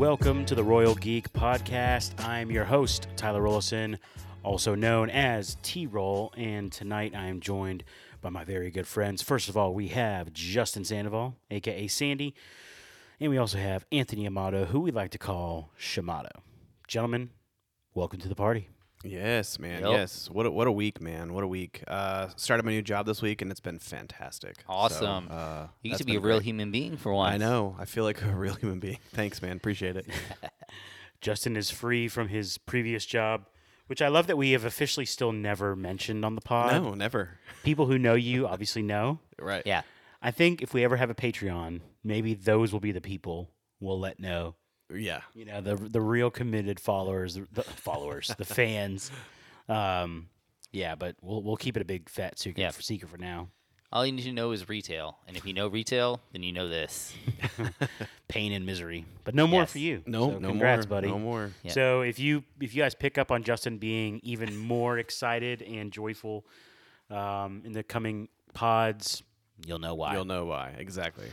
welcome to the Royal Geek Podcast. I'm your host, Tyler Rollison, also known as T Roll, and tonight I am joined by my very good friends. First of all, we have Justin Sandoval, aka Sandy, and we also have Anthony Amato, who we like to call Shamato. Gentlemen, welcome to the party. Yes, man. Yep. Yes. What a, what a week, man. What a week. Uh, started my new job this week, and it's been fantastic. So, Awesome. uh, You get to be a real great. human being for once. I know. I feel like a real human being. Thanks, man. Appreciate it. Justin is free from his previous job, which I love that we have officially still never mentioned on the pod. no, never. People who know you obviously know. Right. Yeah. I think if we ever have a Patreon, maybe those will be the people we'll let know. Yeah. You know, the the real committed followers, the, the followers, the fans. Um, yeah, but we'll we'll keep it a big fat secret, Yeah. for secret for now. All you need to know is retail. And if you know retail, then you know this. Pain and misery, but no more for you. No, So no congrats, more. buddy. No more. Yeah. So if you if you guys pick up on Justin being even more excited and joyful um, in the coming pods, you'll know why. You'll know why. Exactly.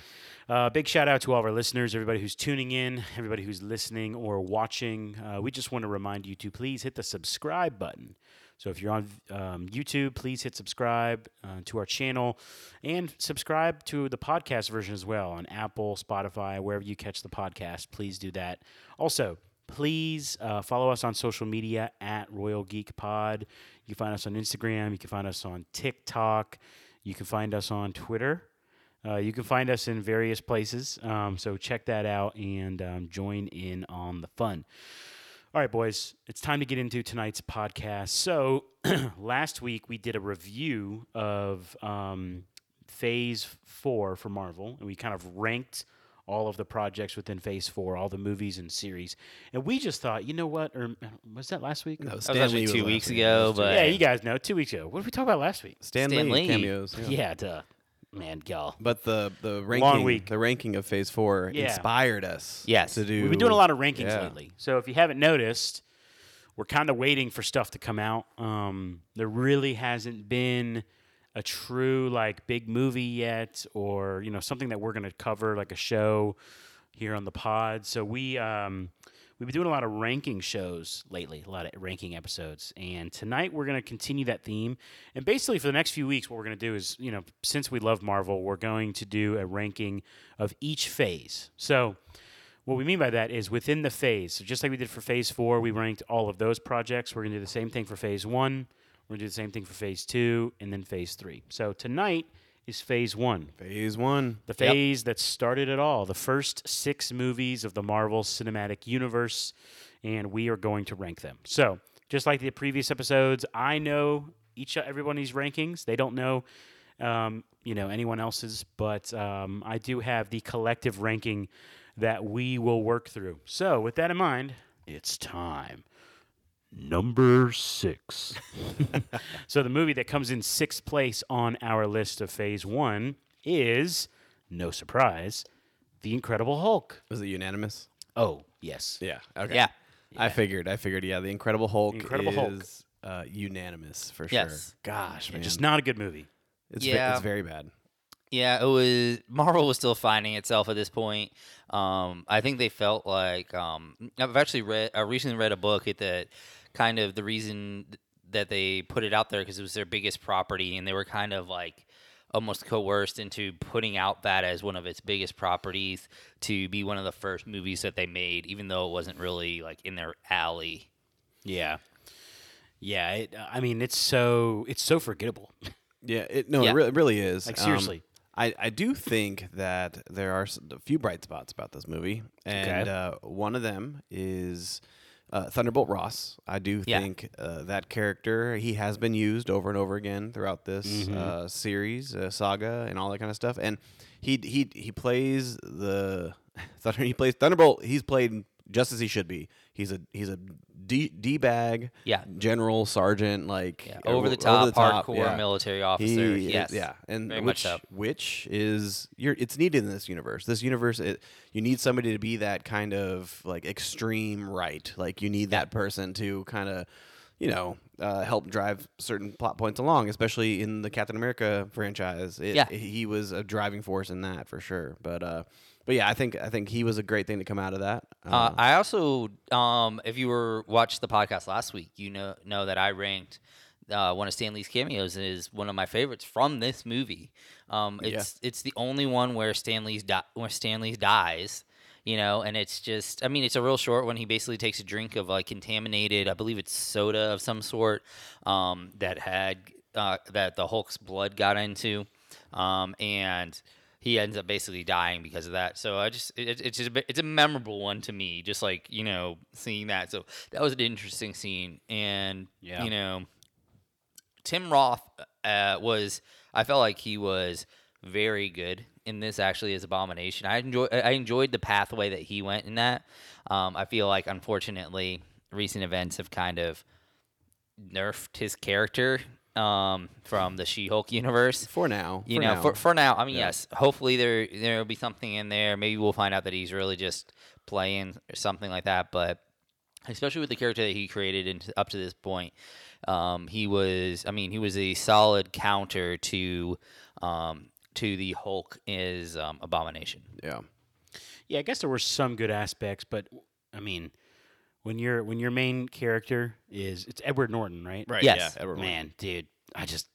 Uh, big shout out to all of our listeners, everybody who's tuning in, everybody who's listening or watching. Uh, we just want to remind you to please hit the subscribe button. So if you're on um, YouTube, please hit subscribe uh, to our channel and subscribe to the podcast version as well on Apple, Spotify, wherever you catch the podcast. Please do that. Also, please uh, follow us on social media at Royal Geek Pod. You can find us on Instagram. You can find us on TikTok. You can find us on Twitter. Uh, you can find us in various places. Um, so check that out and um, join in on the fun. All right, boys, it's time to get into tonight's podcast. So last week we did a review of um, Phase Four for Marvel, and we kind of ranked all of the projects within Phase Four, all the movies and series. And we just thought, you know what? Or was that last week? No, That was actually two last weeks week. ago, It but- yeah, you guys know. Two weeks ago. What did we talk about last week? Stan, Stan Lee, Lee. cameos. Yeah. Yeah, duh. Man, y'all. But the the ranking week. the ranking of Phase Four Yeah. inspired us. Yes. To do. We've been doing a lot of rankings yeah. lately. So if you haven't noticed, we're kind of waiting for stuff to come out. Um, there really hasn't been a true like big movie yet, or you know something that we're going to cover like a show here on the pod. So we um, we've been doing a lot of ranking shows lately, a lot of ranking episodes, and tonight we're going to continue that theme. And basically, for the next few weeks, what we're going to do is, you know, since we love Marvel, we're going to do a ranking of each phase. So. What we mean by that is within the phase. So just like we did for phase four, we ranked all of those projects. We're going to do the same thing for phase one. We're going to do the same thing for phase two and then phase three. So tonight is phase one, Phase One. the Yep. phase that started it all, the first six movies of the Marvel Cinematic Universe, and we are going to rank them. So just like the previous episodes, I know each everybody's rankings. They don't know, um, you know, anyone else's, but um, I do have the collective ranking that we will work through. So with that in mind, it's time. Number six. so the movie that comes in sixth place on our list of Phase One is, no surprise, The Incredible Hulk. Was it unanimous? Oh yes, Yeah. Okay. Yeah. I figured. I figured. Yeah, the Incredible Hulk Incredible is Hulk. Uh, unanimous for Yes. sure. Gosh, man, just not a good movie. it's ve- Yeah. it's very bad. Yeah, it was Marvel was still finding itself at this point. Um, I think they felt like um, I've actually read I recently read a book that kind of the reason that they put it out there because it was their biggest property and they were kind of like almost coerced into putting out that as one of its biggest properties to be one of the first movies that they made even though it wasn't really like in their alley. Yeah, yeah. It, I mean, it's so it's so forgettable. Yeah, it, no, Yeah. it really, really is. Like Um, seriously. I, I do think that there are a few bright spots about this movie, and Okay. uh, one of them is uh, Thunderbolt Ross. I do Yeah. think uh, that character he has been used over and over again throughout this Mm-hmm. uh, series, uh, saga, and all that kind of stuff. And he he he plays the Thunder. He plays Thunderbolt. He's played just as he should be. He's a he's a d d bag. Yeah. General sergeant like Yeah, over the top, top, hardcore yeah. military officer. He yes. yeah, and very which, much so. which is you're, it's needed in this universe. This universe, it, you need somebody to be that kind of like extreme right. Like you need that person to kind of, you know, uh, help drive certain plot points along. Especially in the Captain America franchise, it, Yeah. he was a driving force in that for sure. But uh, but yeah, I think I think he was a great thing to come out of that. Uh, I also, um, if you were watched the podcast last week, you know know that I ranked uh, one of Stan Lee's cameos is one of my favorites from this movie. Um, it's it's the only one where Stan Lee's di- where Stan Lee's dies. You know, and it's just, I mean, it's a real short one. He basically takes a drink of like contaminated, I believe it's soda of some sort um, that had uh, that the Hulk's blood got into, um, and he ends up basically dying because of that. So I just it, it's just a bit, it's a memorable one to me, just like you know seeing that. So that was an interesting scene, and Yeah. you know Tim Roth uh, was I felt like he was very good in this actually as Abomination. I enjoy I enjoyed the pathway that he went in that. Um, I feel like unfortunately recent events have kind of nerfed his character um, from the She-Hulk universe for now, you for know, now. for for now, I mean, Yeah. yes. Hopefully there there will be something in there. Maybe we'll find out that he's really just playing or something like that. But especially with the character that he created and up to this point, um, he was. I mean, he was a solid counter to um, to the Hulk is um, Abomination. yeah. Yeah, I guess there were some good aspects, but I mean, when your when your main character is it's Edward Norton, right? Right. Yes. Yeah. Edward Norton. Man, dude, I just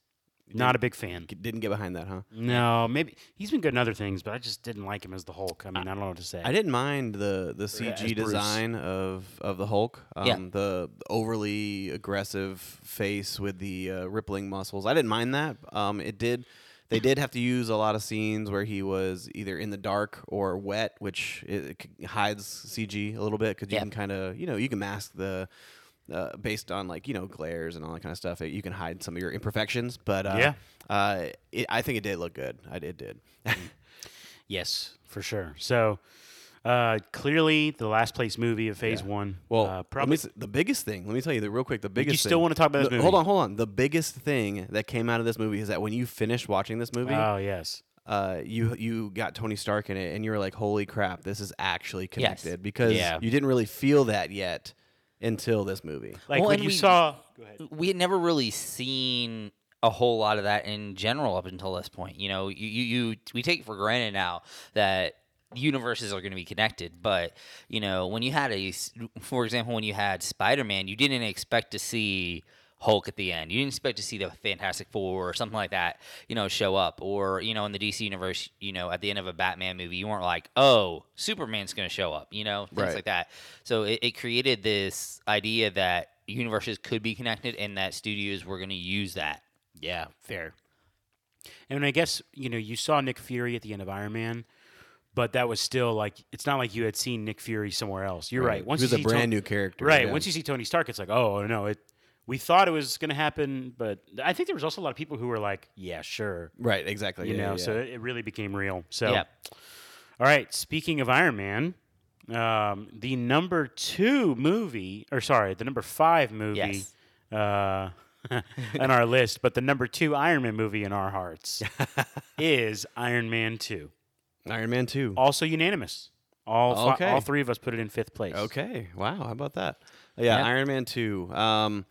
not a big fan. didn't get behind that, huh? No, maybe he's been good in other things, but I just didn't like him as the Hulk. I mean, I, don't know what to say. I didn't mind the the Yeah, as CG Bruce. design of of the Hulk. Um, Yeah. The overly aggressive face with the uh, rippling muscles. I didn't mind that. Um, it did. They did have to use a lot of scenes where he was either in the dark or wet, which it, it hides CG a little bit because you Yeah. can kind of you know you can mask the. Uh, based on like you know glares and all that kind of stuff, you can hide some of your imperfections. But uh, Yeah. uh, it, I think it did look good. I it did. Yes, for sure. So uh, clearly, the last place movie of Phase Yeah. One. Well, uh, let me probably. s- the biggest thing. Let me tell you the real quick. The biggest. you still thing- wanna talk about this the- movie? Hold on, hold on. The biggest thing that came out of this movie is that when you finished watching this movie, Oh yes. uh, you you got Tony Stark in it, and you were like, "Holy crap, this is actually Yes. connected." Because Yeah. you didn't really feel that yet until this movie. Like Well, when you we- saw. Go ahead. we had never really seen a whole lot of that in general up until this point. You know, you you, you we take for granted now that universes are going to be connected, but you know, when you had a, for example, when you had Spider-Man, you didn't expect to see Hulk at the end. You didn't expect to see the Fantastic Four or something like that, you know, show up. Or you know, in the DC universe, you know, at the end of a Batman movie, you weren't like, oh, Superman's going to show up. You know, things Right. like that. So it, it created this idea that universes could be connected and that studios were going to use that. Yeah, fair. And I guess you know you saw Nick Fury at the end of Iron Man, but that was still like it's not like you had seen Nick Fury somewhere else. You're right. Once he was you a see brand Ton- new character. right? yeah. Once you see Tony Stark, it's like, oh no, it. We thought it was going to happen, but I think there was also a lot of people who were like, "Yeah, sure," right, exactly. you yeah, know. yeah, So it really became real. So, Yeah. all right. Speaking of Iron Man, um, the number two movie, or sorry, the number five movie Yes. uh, on our list, but the number two Iron Man movie in our hearts is Iron Man Two. Iron Man two. Also unanimous. All fi- all three of us put it in fifth place. Okay. Wow. How about that? Yeah, Yeah. Iron Man 2. Um,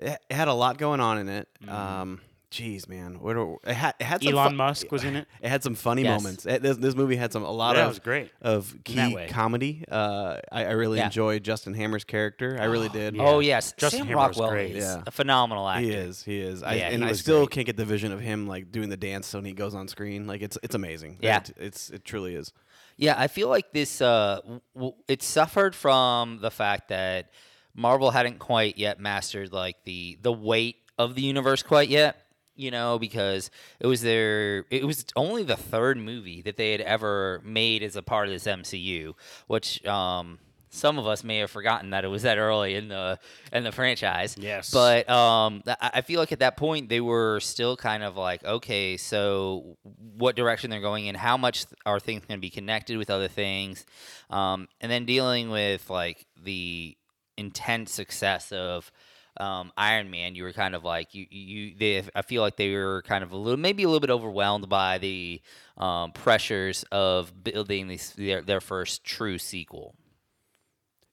it, had a lot going on in it. Um, Jeez, man, what do- it had, it had some Elon fu- Musk was in it. It had some funny Yes. moments. It- this, this movie had some a lot Yeah, it of was great. of that key way. comedy. Uh, I, I really Yeah. enjoyed Justin Hammer's character. I really did. Yeah. Oh yes, Justin Sam Hammer was Rockwell great. is Yeah. a phenomenal actor. He is. He is. I, Yeah, and he I was still great. can't get the vision of him like doing the dance when he goes on screen. Like it's it's amazing. Yeah. It- it's it truly is. Yeah, I feel like this. Uh, w- w- it suffered from the fact that Marvel hadn't quite yet mastered like the the weight of the universe quite yet. You know, because it was their it was only the third movie that they had ever made as a part of this MCU, which um, some of us may have forgotten that it was that early in the in the franchise. Yes. but um, I feel like at that point they were still kind of like, okay, so what direction they're going in? How much are things going to be connected with other things? Um, and then dealing with like the intense success of um, Iron Man, you were kind of like you you they I feel like they were kind of a little maybe a little bit overwhelmed by the um, pressures of building their their first true sequel.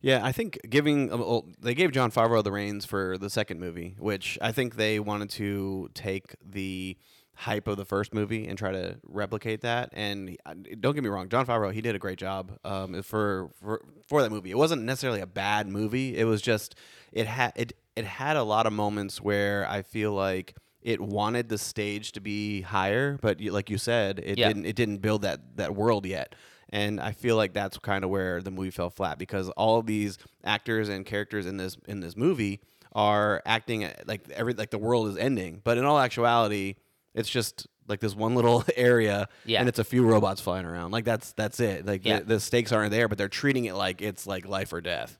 Yeah, I think giving uh, well, they gave Jon Favreau the reins for the second movie, which I think they wanted to take the hype of the first movie and try to replicate that. And uh, don't get me wrong, Jon Favreau, he did a great job um, for, for for that movie. It wasn't necessarily a bad movie. It was just it had it it had a lot of moments where I feel like it wanted the stage to be higher, but you, like you said, it Yeah. didn't it didn't build that that world yet. And I feel like that's kind of where the movie fell flat because all of these actors and characters in this in this movie are acting eh, like every like the world is ending, but in all actuality, it's just like this one little area, Yeah. and it's a few robots flying around. Like that's that's it. Like Yeah. the, the stakes aren't there, but they're treating it like it's like life or death.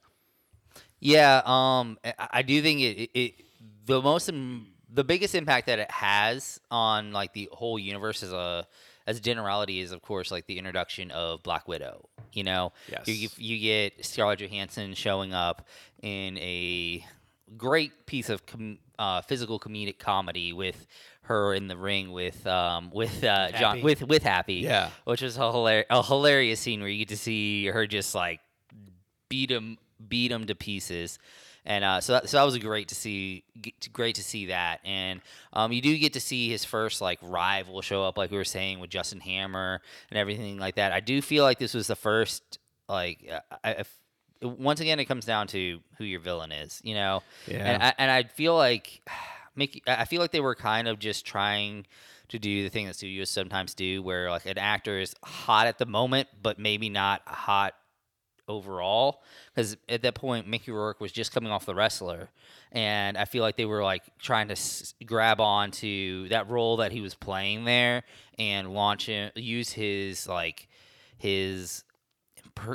Yeah, um, I, do think it, it, it the most the biggest impact that it has on like the whole universe as a as a generality is of course like the introduction of Black Widow. You know, you, Yes. you get Scarlett Johansson showing up in a great piece of com- uh, physical comedic comedy with her in the ring with um, with uh, John Happy. with with Happy. Yeah. which was a, hilar- a hilarious scene where you get to see her just like beat him beat him to pieces. And uh, so that, so that was great to see great to see that. And um, you do get to see his first like rival show up like we were saying with Justin Hammer and everything like that. I do feel like this was the first like uh, I, I once again it comes down to who your villain is you know? Yeah. and I, and I feel like make I feel like they were kind of just trying to do the thing that studios sometimes do where like an actor is hot at the moment but maybe not hot overall because at that point Mickey Rourke was just coming off the wrestler and I feel like they were like trying to s- grab on to that role that he was playing there and launch him use his like his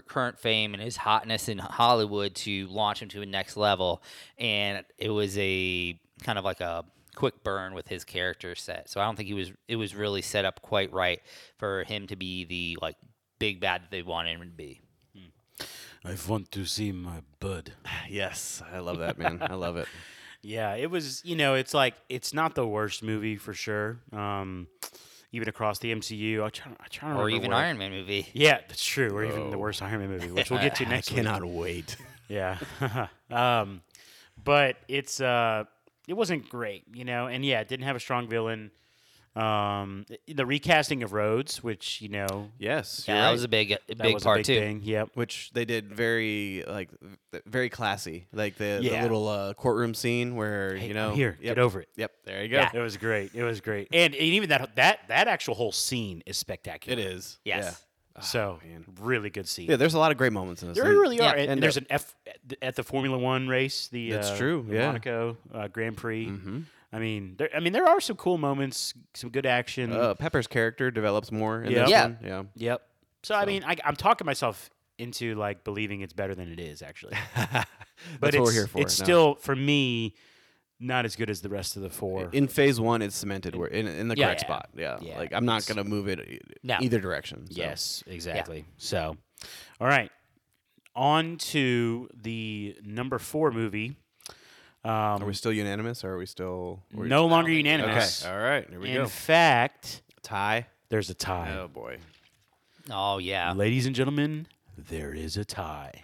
current fame and his hotness in Hollywood to launch him to a next level and it was a kind of like a quick burn with his character set. So I don't think he was it was really set up quite right for him to be the like big bad that they wanted him to be I want to see my bud. Yes, I love that man. I love it. Yeah, it was. You know, it's like it's not the worst movie for sure. Um, even across the MCU, I try, I try to or even where- Iron Man movie Yeah, that's true. Or even the Oh. worst Iron Man movie, which we'll get to I next. week. I cannot wait. Yeah. um, but it's uh, it wasn't great, you know, and yeah, it didn't have a strong villain. Um, the recasting of Rhodes, which you know, Yes, yeah you're that right. was a big a big part a big too thing. Yep. which they did very like very classy, like the, Yeah. the little uh, courtroom scene where Hey, you I'm know here, Yep, get over it. Yep, there you go. Yeah. It was great. It was great, and, and even that that that actual whole scene is spectacular. It is. Yes. So man. really good scene. Yeah. yeah, there's a lot of great moments in this. There And- really Yeah. are, and, And, there's uh, an F at the Formula One race. The That's uh, true, the yeah. Monaco uh, Grand Prix. Mhm. I mean, there, I mean, there are some cool moments, some good action. Uh, Pepper's character develops more in Yeah. this Yeah. one. Yeah. Yep. So, I mean, I, I'm talking myself into like believing it's better than it is actually. That's But what it's, we're here for. It's no. still for me not as good as the rest of the four. in phase one. It's cemented. Where in, in the Yeah. correct Yeah. spot. Yeah. Yeah. Like I'm not It's- gonna move it e- No. either direction. so. Yes, exactly. So, all right, on to the number four movie. Um, Are we still unanimous, or are we still? we- no longer think so. Okay. unanimous. All right. Here we In go. fact, Tie. there's a tie. Oh boy. oh yeah Ladies and gentlemen, there is a tie.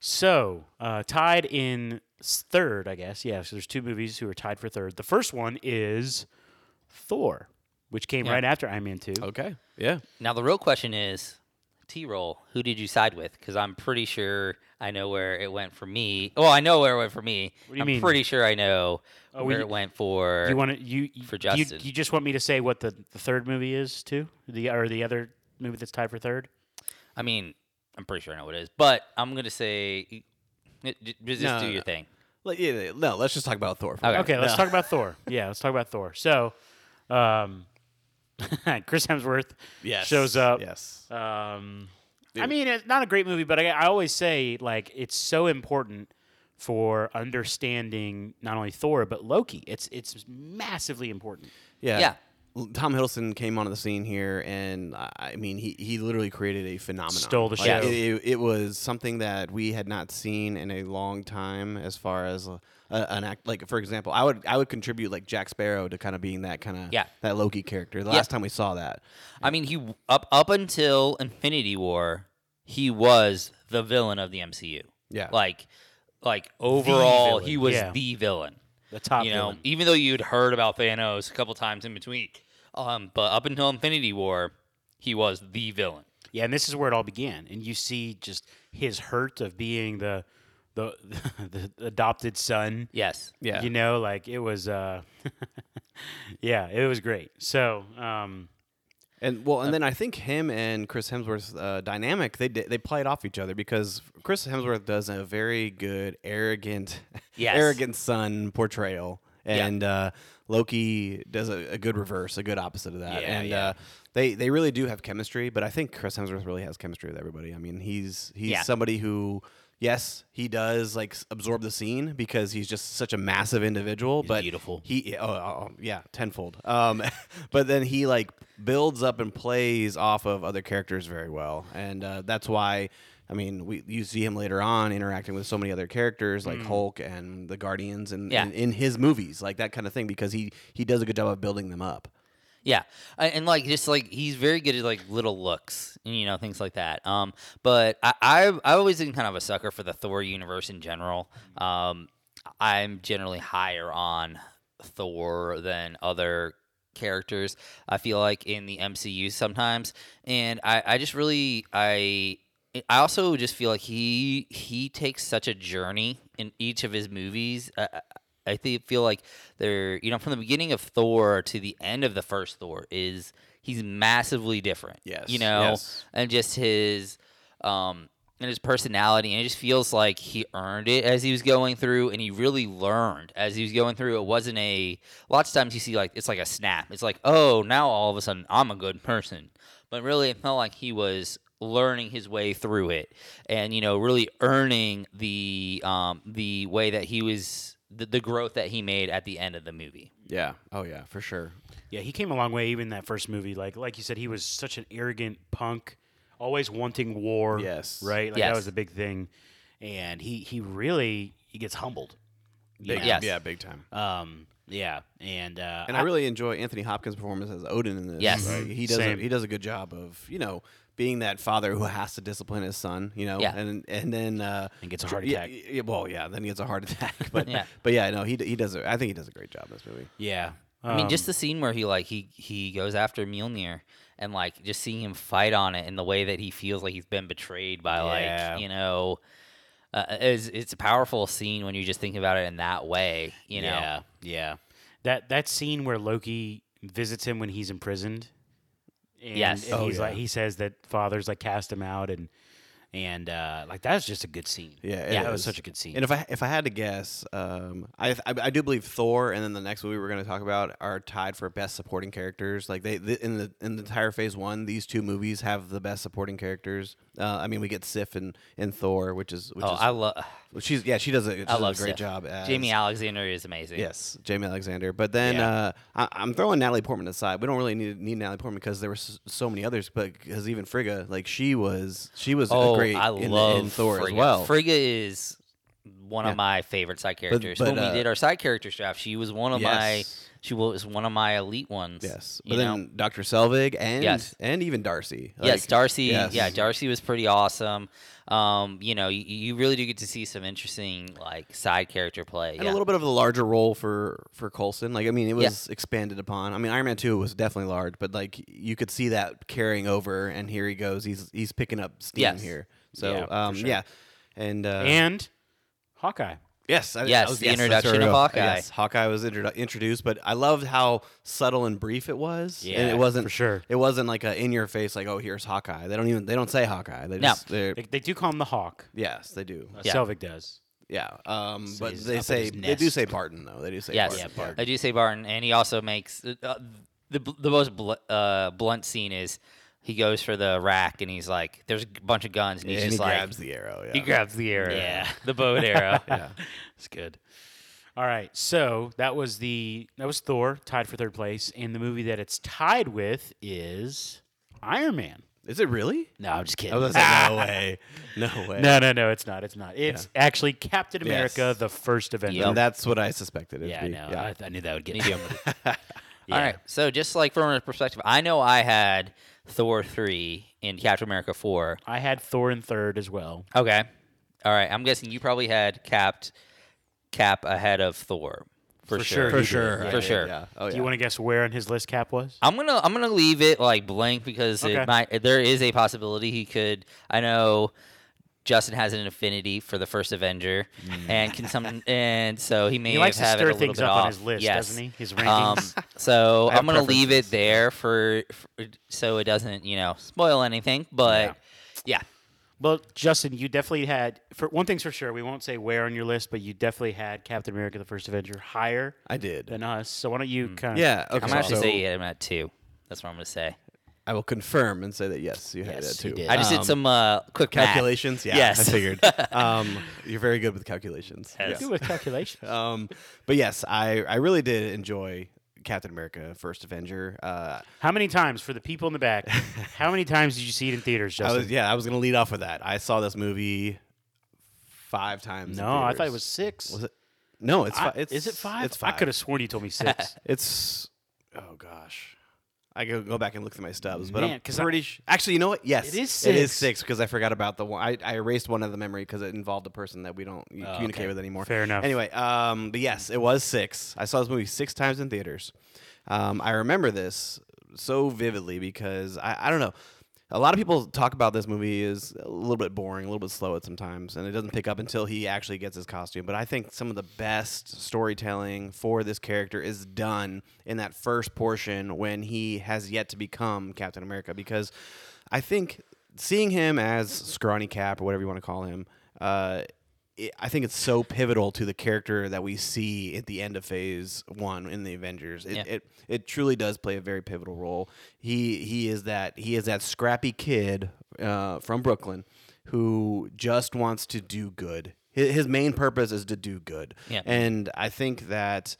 So, uh, tied in s- third, I guess. Yeah, so there's two movies who are tied for third. The first one is Thor, which came Yeah. right after Iron Man 2. Okay. Yeah. now the real question is T-roll who did you side with because I'm pretty sure I know where it went for me well I know where it went for me What do you I'm mean? pretty sure I know Oh, where we- it went for you want to you you- for do you, you just want me to say what the, the third movie is too? The or the other movie that's tied for third? I mean I'm pretty sure I know what it is but I'm gonna say j- j- just No, do no, your no. thing Like, yeah, yeah, No. Let's just talk about Thor. For a Okay. minute. Okay, let's talk about Thor. Yeah, let's talk about Thor. So, um, Chris Hemsworth Yes. shows up. Yes. Um, I mean, it's not a great movie, but I, I always say like it's so important for understanding not only Thor but Loki. It's it's massively important. Yeah. Yeah. L- Tom Hiddleston came onto the scene here, and I I mean, he, he literally created a phenomenon. Stole the Like, show. It, it, it was something that we had not seen in a long time, as far as uh, an act. Like for example, I would I would contribute like Jack Sparrow to kind of being that kind of Yeah. that Loki character. The Yeah. last time we saw that, I mean, he up up until Infinity War, he was the villain of the MCU. Yeah. Like, like overall, he was yeah. the villain. The top you know, villain. even though you'd heard about Thanos a couple times in between, Um, but up until Infinity War, he was the villain. Yeah, and this is where it all began. And you see just his hurt of being the the the adopted son. Yes. Yeah. You know, like it was uh Yeah, it was great. So, um And well, and then I think him and Chris Hemsworth's uh, dynamic they they played off each other because Chris Hemsworth does a very good arrogant, Yes. arrogant son portrayal, Yeah. and uh, Loki does a, a good reverse, a good opposite of that. Yeah, and yeah. Uh, they they really do have chemistry, but I think Chris Hemsworth really has chemistry with everybody. I mean, he's he's Yeah. somebody who. Yes, he does like absorb the scene because he's just such a massive individual. but beautiful. he oh, oh, oh, yeah tenfold um but then he like builds up and plays off of other characters very well and uh, that's why i mean we you see him later on interacting with so many other characters like hulk and the guardians and, Yeah. and in his movies like that kind of thing because he he does a good job of building them up Yeah, and like just like he's very good at like little looks and you know things like that. Um, but I I I've always been kind of a sucker for the Thor universe in general. Um, I'm generally higher on Thor than other characters. I feel like in the MCU sometimes, and I I just really I. I also just feel like he he takes such a journey in each of his movies. I, I- think feel like they're you know from the beginning of Thor to the end of the first Thor is he's massively different. Yes, you know, yes. and just his um and his personality, and it just feels like he earned it as he was going through, and he really learned as he was going through. It wasn't a lots of times you see like it's like a snap. It's like oh now all of a sudden I'm a good person, but really it felt like he was learning his way through it, and you know really earning the um the way that he was the, the growth that he made at the end of the movie. yeah oh yeah for sure Yeah, he came a long way even that first movie. Like like you said, he was such an arrogant punk, always wanting war. Yes. Right? Like Yes. that was a big thing. And he he really he gets humbled. big, know? Yes. yeah big time Um yeah. And uh and I, really enjoy Anthony Hopkins' performance as Odin in this. Yes. Like, he does. A, he does a good job of you know being that father who has to discipline his son. You know, Yeah. and and then uh, And gets a heart attack. Yeah, well, yeah, then he gets a heart attack. But Yeah. but yeah, no, he he does. A, I think he does a great job in this movie. Yeah. I mean, Um, just the scene where he like he he goes after Mjolnir and like just seeing him fight on it and the way that he feels like he's been betrayed by Yeah. like you know, uh, is it's a powerful scene when you just think about it in that way. You know, Yeah. Yeah. That that scene where Loki visits him when he's imprisoned. And, Yes. And Oh, he's like yeah. he says that father's like cast him out and and uh like that's just a good scene. Yeah, it that was such a good scene. And if I if I had to guess, um, I, I I do believe Thor and then the next movie we're going to talk about are tied for best supporting characters. Like they, they in the in the entire Phase One, these two movies have the best supporting characters. Uh, I mean, we get Sif and, in Thor, which is which oh, is I love she's yeah she does a, she does a great job. As, Jaimie Alexander is amazing. Yes, Jaimie Alexander. But then Yeah. uh, I, I'm throwing Natalie Portman aside. We don't really need need Natalie Portman because there were so many others. But because even Frigga, like she was, she was Oh, a great I in, love in Thor Frigga. as well. Frigga is one Yeah. of my favorite side characters. but, when uh, we did our side characters draft, she was one of my she was one of my elite ones. Yes, but know? then Dr. Selvig and Yes. and even Darcy. yes, Darcy. yes. Yeah, Darcy was pretty awesome. Um, you know, you, you really do get to see some interesting like side character play. and yeah. a little bit of a larger role for for Coulson. Like I mean, it was expanded upon. I mean, Iron Man Two was definitely large, but like you could see that carrying over. And here he goes. He's he's picking up steam Yes. here. So Yeah, um, sure. yeah, and uh, and Hawkeye. Yes, I, Yes, I was, the yes, introduction where we of. Hawkeye. Yes, Hawkeye was introdu- introduced, but I loved how subtle and brief it was. and Yeah, it wasn't for sure. It wasn't like a in your face, like oh here's Hawkeye. They don't even they don't say Hawkeye. They No. just they're They, they do call him the Hawk. yes they do. Uh, Yeah. Selvig does. Yeah, um, So but they say they do say Barton though. They do say yes, Barton. Yeah, Barton. I do say Barton, and he also makes uh, the the most bl- uh, blunt scene is he goes for the rack and he's like, "There's a bunch of guns," and he's and just he like, grabs the arrow. Yeah. he grabs the arrow, Yeah. the bow and arrow. yeah. It's good. All right, so that was the that was Thor tied for third place, and the movie that it's tied with is Iron Man. Is it really? No, I'm just kidding. I was like, no way, no way. No, no, no, it's not. It's not. It's actually Captain Yes. America: The First Avenger. And that's what I suspected. it'd Yeah, be. no, Yeah. I, I knew that would get Me me. Yeah. All right, so just like from a perspective, I know I had Thor three and Captain America four. I had Thor in third as well. Okay, all right. I'm guessing you probably had Capped Cap ahead of Thor for, For sure. sure For he sure. Yeah, For I sure. Yeah. Oh, yeah. Do you want to guess where on his list Cap was? I'm gonna I'm gonna leave it like blank because Okay. it might there is a possibility he could. I know Justin has an affinity for the first Avenger, and can some and so he may He have, likes to have it a stir little things bit up off. on his list, yes. doesn't he? His Um, rankings. so I have I'm gonna leave it there for, for so it doesn't you know spoil anything. But yeah, well, Justin, you definitely had. For one thing's for sure, we won't say where on your list, but you definitely had Captain America: The First Avenger higher I did. than us. So why don't you kind of? Yeah. Okay. I'm gonna actually so say I'm at two. That's what I'm gonna say. I will confirm and say that yes, you had Yes, that you too. did. I just Um, did some uh, quick math. calculations. Yeah. Yes. I figured. um, you're very good with calculations. Yes. Good with calculations. Um, but yes, I I really did enjoy Captain America: First Avenger. Uh, How many times for the people in the back? how many times did you see it in theaters, I Justin? was yeah, I was gonna lead off with that. I saw this movie five times. in no, I thought it theaters. was six. Was it? No, it's I- fi- it's is it five? It's five. I could have sworn you told me six. It's oh gosh. I go go back and look through my stubs, but Man, I'm 'cause I- pretty. sh- Actually, you know what? Yes, It is It is six. six because I forgot about the one. I, I erased one of the memory because it involved a person that we don't Oh, communicate okay. with anymore. Fair enough. Anyway, um, but yes, it was six. I saw this movie six times in theaters. Um, I remember this so vividly because I, I don't know. A lot of people talk about this movie is a little bit boring, a little bit slow at sometimes, and it doesn't pick up until he actually gets his costume. But I think some of the best storytelling for this character is done in that first portion when he has yet to become Captain America. Because I think seeing him as Scrawny Cap or whatever you want to call him, uh, it, I think it's so pivotal to the character that we see at the end of Phase One in the Avengers. It, Yeah. it it truly does play a very pivotal role. He he is that he is that scrappy kid uh, from Brooklyn who just wants to do good. His, his main purpose is to do good. Yeah. And I think that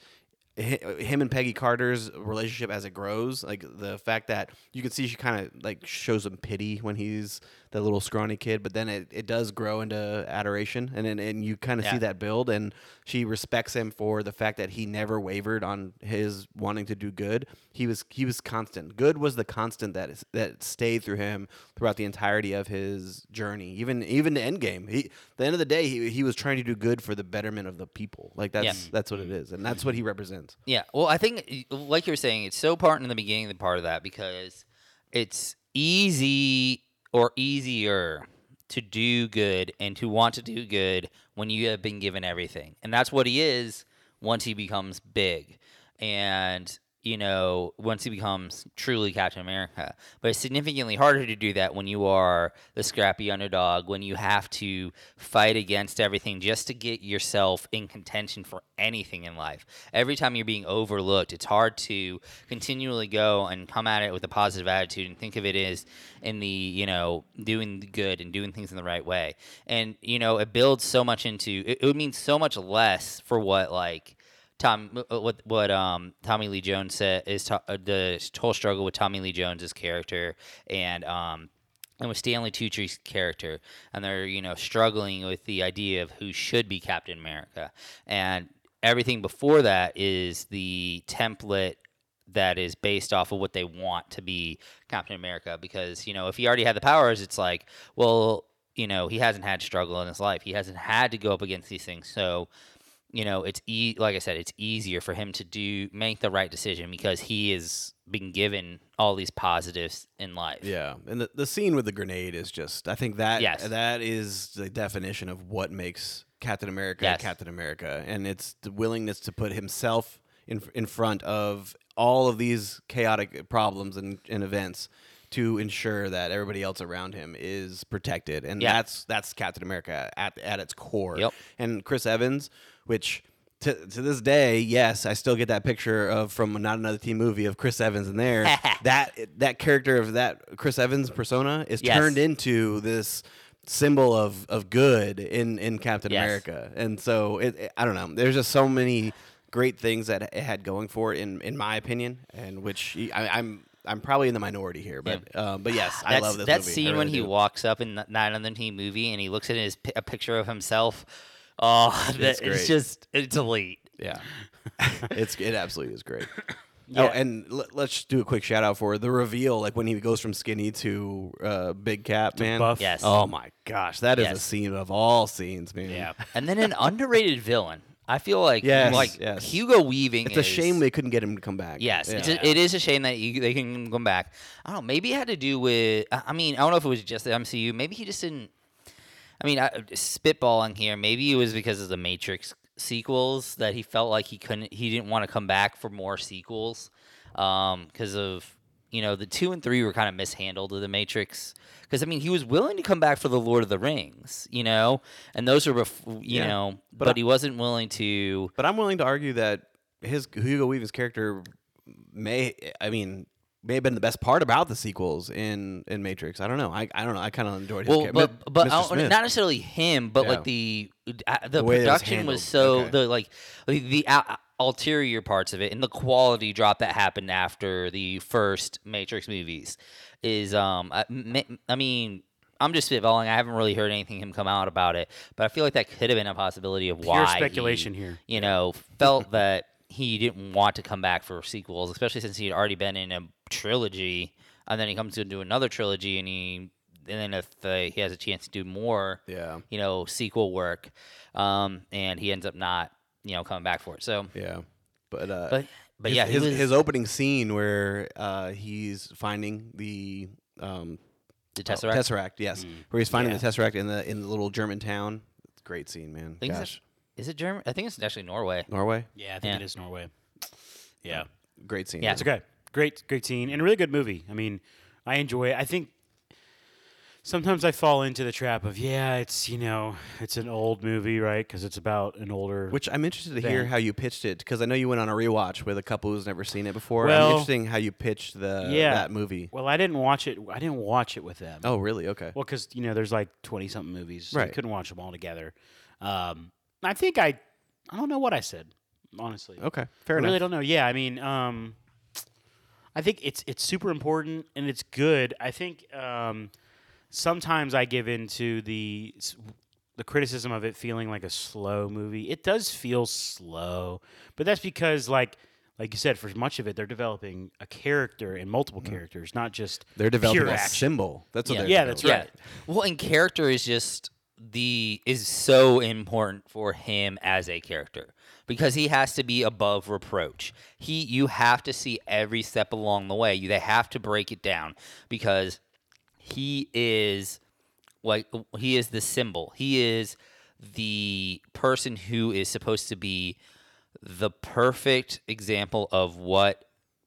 him and Peggy Carter's relationship as it grows, like the fact that you can see she kind of like shows him pity when he's the little scrawny kid, but then it, it does grow into adoration, and and, and you kind of Yeah. see that build, and she respects him for the fact that he never wavered on his wanting to do good. He was he was constant. Good was the constant that is, that stayed through him throughout the entirety of his journey, even even the end game. He, the end of the day, he, he was trying to do good for the betterment of the people. Like that's Yeah. that's what it is, and that's what he represents. Yeah. Well, I think, like you were saying, it's so part in the beginning the part of that because it's easy or easier to do good and to want to do good when you have been given everything. And that's what he is once he becomes big. And you know, once he becomes truly Captain America. But it's significantly harder to do that when you are the scrappy underdog, when you have to fight against everything just to get yourself in contention for anything in life. Every time you're being overlooked, it's hard to continually go and come at it with a positive attitude and think of it as in the, you know, doing good and doing things in the right way. And, you know, it builds so much into it, it would mean so much less for what like Tom, uh, what what um Tommy Lee Jones said is to, uh, the whole struggle with Tommy Lee Jones's character and um and with Stanley Tucci's character, and they're you know struggling with the idea of who should be Captain America, and everything before that is the template that is based off of what they want to be Captain America. Because you know if he already had the powers, it's like well you know he hasn't had struggle in his life, he hasn't had to go up against these things, so you know, it's e- like I said, it's easier for him to do make the right decision because he is being given all these positives in life. Yeah, and the, the scene with the grenade is just I think that Yes. that is the definition of what makes Captain America Yes. Captain America, and it's the willingness to put himself in in front of all of these chaotic problems and, and events to ensure that everybody else around him is protected, and Yeah. that's that's Captain America at at its core. Yep. And Chris Evans, which. To, to this day, yes, I still get that picture of from Not Another Teen Movie of Chris Evans in there. that that character of that Chris Evans persona is Yes. turned into this symbol of, of good in, in Captain Yes. America. And so it, it- I don't know. There's just so many great things that it had going for it in in my opinion, and which I, I'm I'm probably in the minority here, but um, but yes, I That's, love this that movie. Scene really when he walks up in the Not Another Teen Movie and he looks at his a picture of himself. Oh, that, It's it's, just it's elite. Yeah, it's it absolutely is great. Yeah. Oh, and l- let's do a quick shout out for the reveal, like when he goes from skinny to uh, big cap, man. buff. Yes. Oh my gosh, that is a scene of all scenes, man. Yeah. And then an underrated villain. I feel like Yes, like yes. Hugo Weaving. It's a shame they couldn't get him to come back. Yes, Yeah. it's a, it is a shame that you, they can come back. I don't know. Maybe it had to do with. I I mean, I don't know if it was just the MCU. Maybe he just didn't. I mean, I, spitballing here. Maybe it was because of the Matrix sequels that he felt like he couldn't. He didn't want to come back for more sequels um, because of you know the two and three were kind of mishandled of the Matrix. Because I mean, he was willing to come back for the Lord of the Rings, you know, and those were bef- you Yeah. know, But but, he wasn't willing to. But I'm willing to argue that his Hugo Weaving's character may, I mean, may have been the best part about the sequels in in Matrix. I don't know. I, I don't know. I kind of enjoyed his Well, character. but but Mr. don't- Smith. not necessarily him, but Yeah. like the uh, the, The way that it was production was, so Okay. the like the, the uh, ulterior parts of it and the quality drop that happened after the first Matrix movies is um I, m- I mean. I'm just spitballing. I haven't really heard anything him come out about it, but I feel like that could have been a possibility of why Pure he, speculation here. You know, felt that he didn't want to come back for sequels, especially since he had already been in a trilogy, and then he comes to do another trilogy, and he and then if uh, he has a chance to do more, yeah, you know, sequel work, um, and he ends up not, you know, coming back for it. So, yeah. But uh, but but his, yeah, his, was, his opening scene where uh, he's finding the um, the oh, Tesseract. Tesseract, yes, where he's finding Yeah. the Tesseract in the in the little German town. Great scene, man. Gosh, Is it German? I think it's actually Norway. Norway, Yeah, I think Yeah. it is Norway. Yeah. great scene. Yeah. It's okay. Great, great scene and a really good movie. I mean, I enjoy it. I think sometimes I fall into the trap of yeah, it's you know, it's an old movie, right? Because it's about an older. Which I'm interested to hear thing. how you pitched it because I know you went on a rewatch with a couple who's never seen it before. Well- I'm interested in how you pitched the Yeah. that movie. well, I didn't watch it. I didn't watch it with them. Oh, really? Okay. Well, because you know, there's like twenty something movies. So I Right. couldn't watch them all together. Um, I think I, I don't know what I said, honestly. Okay. Fair enough. I enough. really don't know. Yeah, I mean, um, I think it's it's super important and it's good. I think um, sometimes I give into the the criticism of it feeling like a slow movie. It does feel slow, but that's because like like you said, for much of it, they're developing a character and multiple characters, not just Mm-hmm. They're developing pure a action. symbol. That's what Yeah. they're Yeah, that's developing. right. Well, and character is just the is so important for him as a character because he has to be above reproach. He you have to see every step along the way. You they have to break it down because he is like he is the symbol. He is the person who is supposed to be the perfect example of what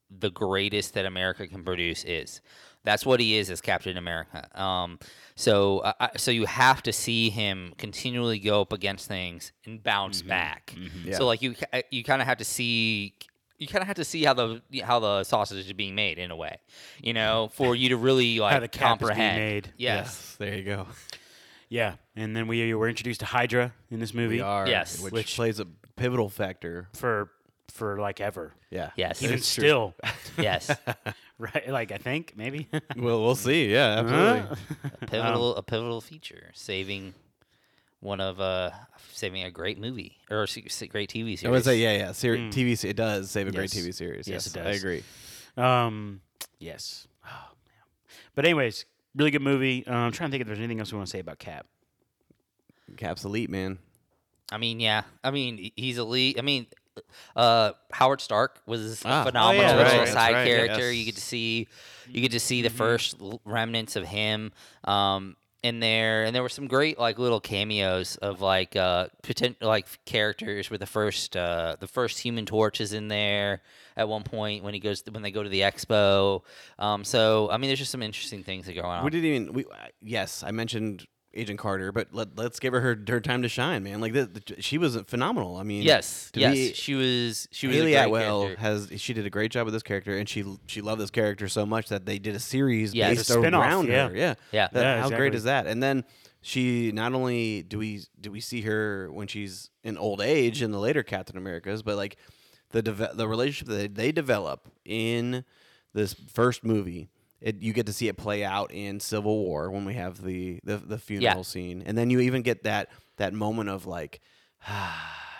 the greatest that America can produce is. That's what he is as Captain America. Um, so, I I- so you have to see him continually go up against things and bounce mm-hmm. back. Mm-hmm. Yeah. So, like you, uh, you kind of have to see, you kind of have to see how the how the sausage is being made in a way, you know, for you to really like the cap is being comprehend. made. Yes. There you go. Yeah, and then we were introduced to Hydra in this movie We are. Yes. Which, Which- plays a pivotal factor. for for like ever. Yeah. Yes. Even It's still, Yes. right? Like I think maybe. Well, we'll see. Yeah, absolutely. a pivotal a pivotal feature saving one of uh saving a great movie or a se- se- great TV series. I would say, yeah, yeah. Ser- TV, se- it does save a great TV series. Yes, Yes, it I agree. Um, yes. Oh, man. But anyways, really good movie. Um, I'm trying to think if there's anything else we want to say about Cap. Cap's elite, man. I mean, yeah. I mean, he's elite. I mean, uh, Howard Stark was Ah. a phenomenal Oh, yeah, right, side right, character. yes. You get to see, you get to see the Mm-hmm. first remnants of him. Um, in there, and there were some great like little cameos of like uh potent like characters with the first uh the first Human Torch is in there at one point when he goes when they go to the expo. Um, so I mean, there's just some interesting things that go on. We didn't even. We uh, yes, I mentioned Agent Carter, but let, let's give her, her her time to shine, man. Like the, the, she was phenomenal. I mean, yes, yes, be- she was she was Hayley a great Atwell character. has she did a great job with this character, and she she loved this character so much that they did a series Yeah, based a spin-off, around yeah. her. Yeah, Yeah. That- Yeah, how great is that? And then she not only do we do we see her when she's in old age in the later Captain Americas, but like the deve- the relationship that they develop in this first movie. It, you get to see it play out in Civil War when we have the the, the funeral scene, and then you even get that that moment of like,